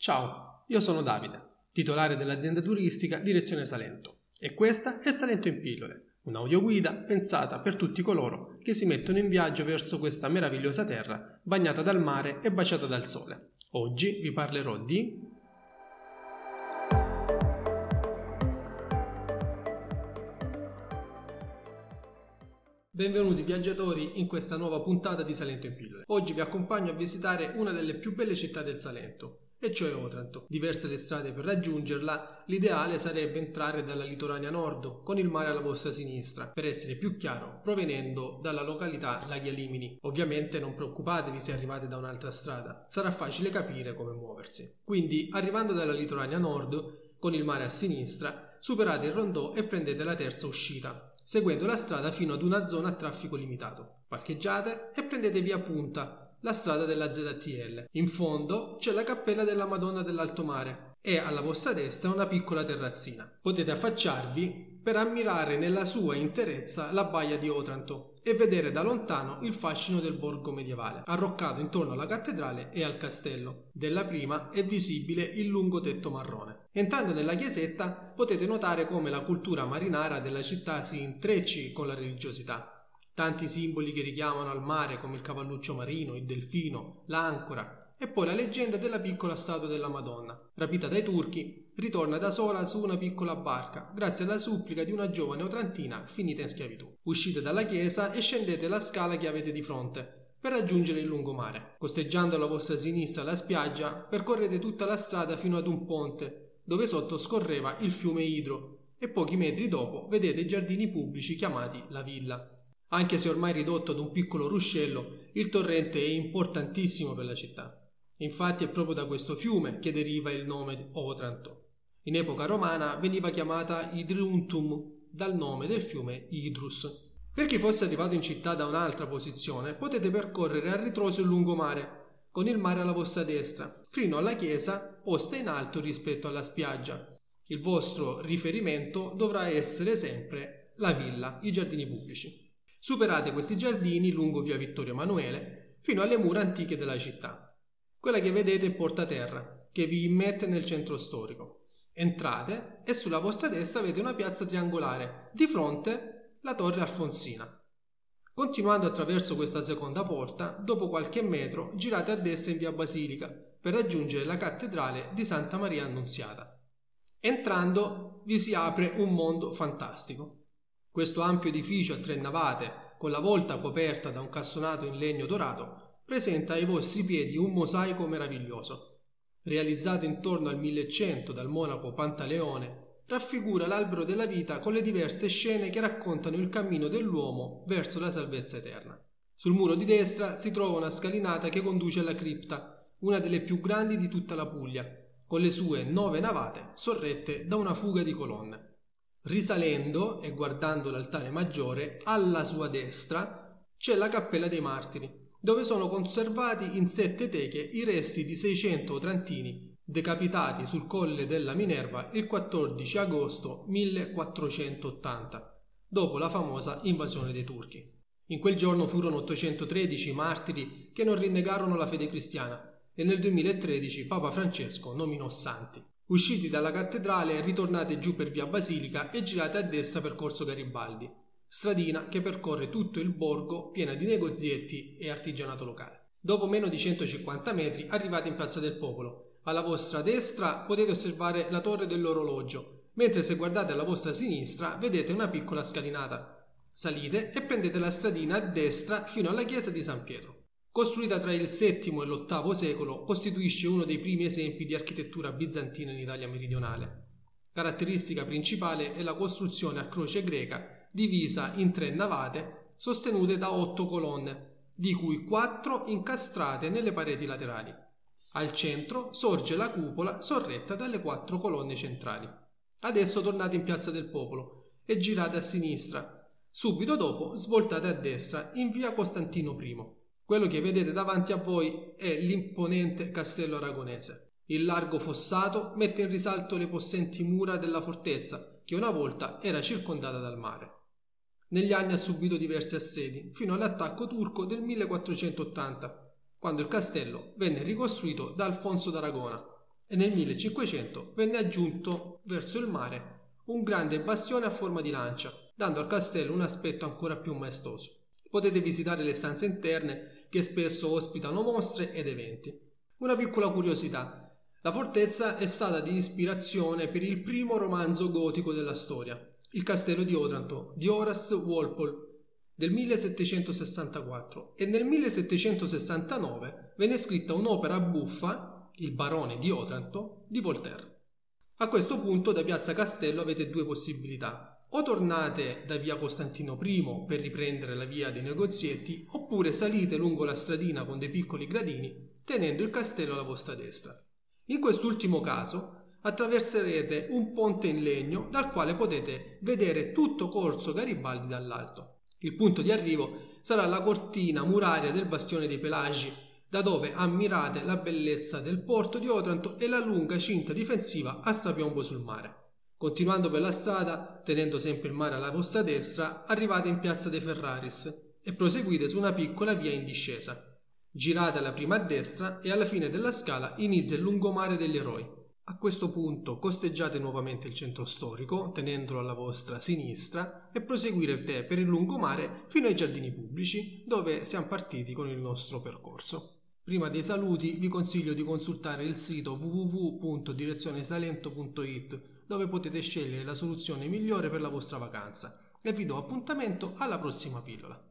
Ciao, io sono Davide, titolare dell'azienda turistica Direzione Salento e questa è Salento in pillole, un'audioguida pensata per tutti coloro che si mettono in viaggio verso questa meravigliosa terra bagnata dal mare e baciata dal sole. Oggi vi parlerò di Benvenuti viaggiatori in questa nuova puntata di Salento in pillole. Oggi vi accompagno a visitare una delle più belle città del Salento, e cioè Otranto. Diverse le strade per raggiungerla, l'ideale sarebbe entrare dalla litoranea nord, con il mare alla vostra sinistra, per essere più chiaro, provenendo dalla località Laghi Alimini. Ovviamente non preoccupatevi se arrivate da un'altra strada, sarà facile capire come muoversi. Quindi, arrivando dalla litoranea nord, con il mare a sinistra, superate il rondò e prendete la terza uscita, seguendo la strada fino ad una zona a traffico limitato. Parcheggiate e prendete via punta, la strada della ZTL. In fondo c'è la cappella della Madonna dell'Alto Mare e alla vostra destra una piccola terrazzina. Potete affacciarvi per ammirare nella sua interezza la baia di Otranto e vedere da lontano il fascino del borgo medievale, arroccato intorno alla cattedrale e al castello. Della prima è visibile il lungo tetto marrone. Entrando nella chiesetta potete notare come la cultura marinara della città si intrecci con la religiosità. Tanti simboli che richiamano al mare come il cavalluccio marino, il delfino, l'ancora e poi la leggenda della piccola statua della Madonna. Rapita dai turchi, ritorna da sola su una piccola barca grazie alla supplica di una giovane otrantina finita in schiavitù. Uscite dalla chiesa e scendete la scala che avete di fronte per raggiungere il lungomare. Costeggiando alla vostra sinistra la spiaggia, percorrete tutta la strada fino ad un ponte dove sotto scorreva il fiume Idro e pochi metri dopo vedete i giardini pubblici chiamati la villa. Anche se ormai ridotto ad un piccolo ruscello, il torrente è importantissimo per la città. Infatti è proprio da questo fiume che deriva il nome Otranto. In epoca romana veniva chiamata Idruntum dal nome del fiume Idrus. Per chi fosse arrivato in città da un'altra posizione, potete percorrere a ritroso il lungomare, con il mare alla vostra destra, fino alla chiesa posta in alto rispetto alla spiaggia. Il vostro riferimento dovrà essere sempre la villa, i giardini pubblici. Superate questi giardini lungo via Vittorio Emanuele fino alle mura antiche della città. Quella che vedete è Porta Terra, che vi immette nel centro storico. Entrate e sulla vostra destra avete una piazza triangolare, di fronte la torre Alfonsina. Continuando attraverso questa seconda porta, dopo qualche metro girate a destra in via Basilica per raggiungere la cattedrale di Santa Maria Annunziata. Entrando vi si apre un mondo fantastico. Questo ampio edificio a tre navate, con la volta coperta da un cassonato in legno dorato, presenta ai vostri piedi un mosaico meraviglioso. Realizzato intorno al 1100 dal monaco Pantaleone raffigura l'albero della vita con le diverse scene che raccontano il cammino dell'uomo verso la salvezza eterna. Sul muro di destra si trova una scalinata che conduce alla cripta, una delle più grandi di tutta la Puglia, con le sue nove navate sorrette da una fuga di colonne. Risalendo e guardando l'altare maggiore, alla sua destra c'è la Cappella dei Martiri, dove sono conservati in sette teche i resti di 600 otrantini decapitati sul colle della Minerva il 14 agosto 1480, dopo la famosa invasione dei turchi. In quel giorno furono 813 martiri che non rinnegarono la fede cristiana e nel 2013 Papa Francesco nominò santi. Usciti dalla cattedrale, ritornate giù per via Basilica e girate a destra per Corso Garibaldi, stradina che percorre tutto il borgo piena di negozietti e artigianato locale. Dopo meno di 150 metri arrivate in Piazza del Popolo, alla vostra destra potete osservare la torre dell'orologio, mentre se guardate alla vostra sinistra vedete una piccola scalinata. Salite e prendete la stradina a destra fino alla chiesa di San Pietro. Costruita tra il VII e l'VIII secolo, costituisce uno dei primi esempi di architettura bizantina in Italia meridionale. Caratteristica principale è la costruzione a croce greca, divisa in tre navate, sostenute da otto colonne, di cui quattro incastrate nelle pareti laterali. Al centro sorge la cupola sorretta dalle quattro colonne centrali. Adesso tornate in Piazza del Popolo e girate a sinistra. Subito dopo svoltate a destra in via Costantino I. Quello che vedete davanti a voi è l'imponente castello aragonese. Il largo fossato mette in risalto le possenti mura della fortezza che una volta era circondata dal mare. Negli anni ha subito diversi assedi, fino all'attacco turco del 1480 quando il castello venne ricostruito da Alfonso d'Aragona e nel 1500 venne aggiunto verso il mare un grande bastione a forma di lancia, dando al castello un aspetto ancora più maestoso. Potete visitare le stanze interne che spesso ospitano mostre ed eventi. Una piccola curiosità. La fortezza è stata di ispirazione per il primo romanzo gotico della storia, Il castello di Otranto di Horace Walpole del 1764 e nel 1769 venne scritta un'opera buffa, Il barone di Otranto, di Voltaire. A questo punto da Piazza Castello avete due possibilità. O tornate da via Costantino I per riprendere la via dei negozietti, oppure salite lungo la stradina con dei piccoli gradini, tenendo il castello alla vostra destra. In quest'ultimo caso attraverserete un ponte in legno dal quale potete vedere tutto Corso Garibaldi dall'alto. Il punto di arrivo sarà la cortina muraria del bastione dei Pelagi, da dove ammirate la bellezza del porto di Otranto e la lunga cinta difensiva a strapiombo sul mare. Continuando per la strada, tenendo sempre il mare alla vostra destra, arrivate in piazza dei Ferraris e proseguite su una piccola via in discesa. Girate alla prima a destra e alla fine della scala inizia il lungomare degli eroi. A questo punto costeggiate nuovamente il centro storico, tenendolo alla vostra sinistra, e proseguirete per il lungomare fino ai giardini pubblici, dove siamo partiti con il nostro percorso. Prima dei saluti vi consiglio di consultare il sito www.direzionesalento.it dove potete scegliere la soluzione migliore per la vostra vacanza e vi do appuntamento alla prossima pillola.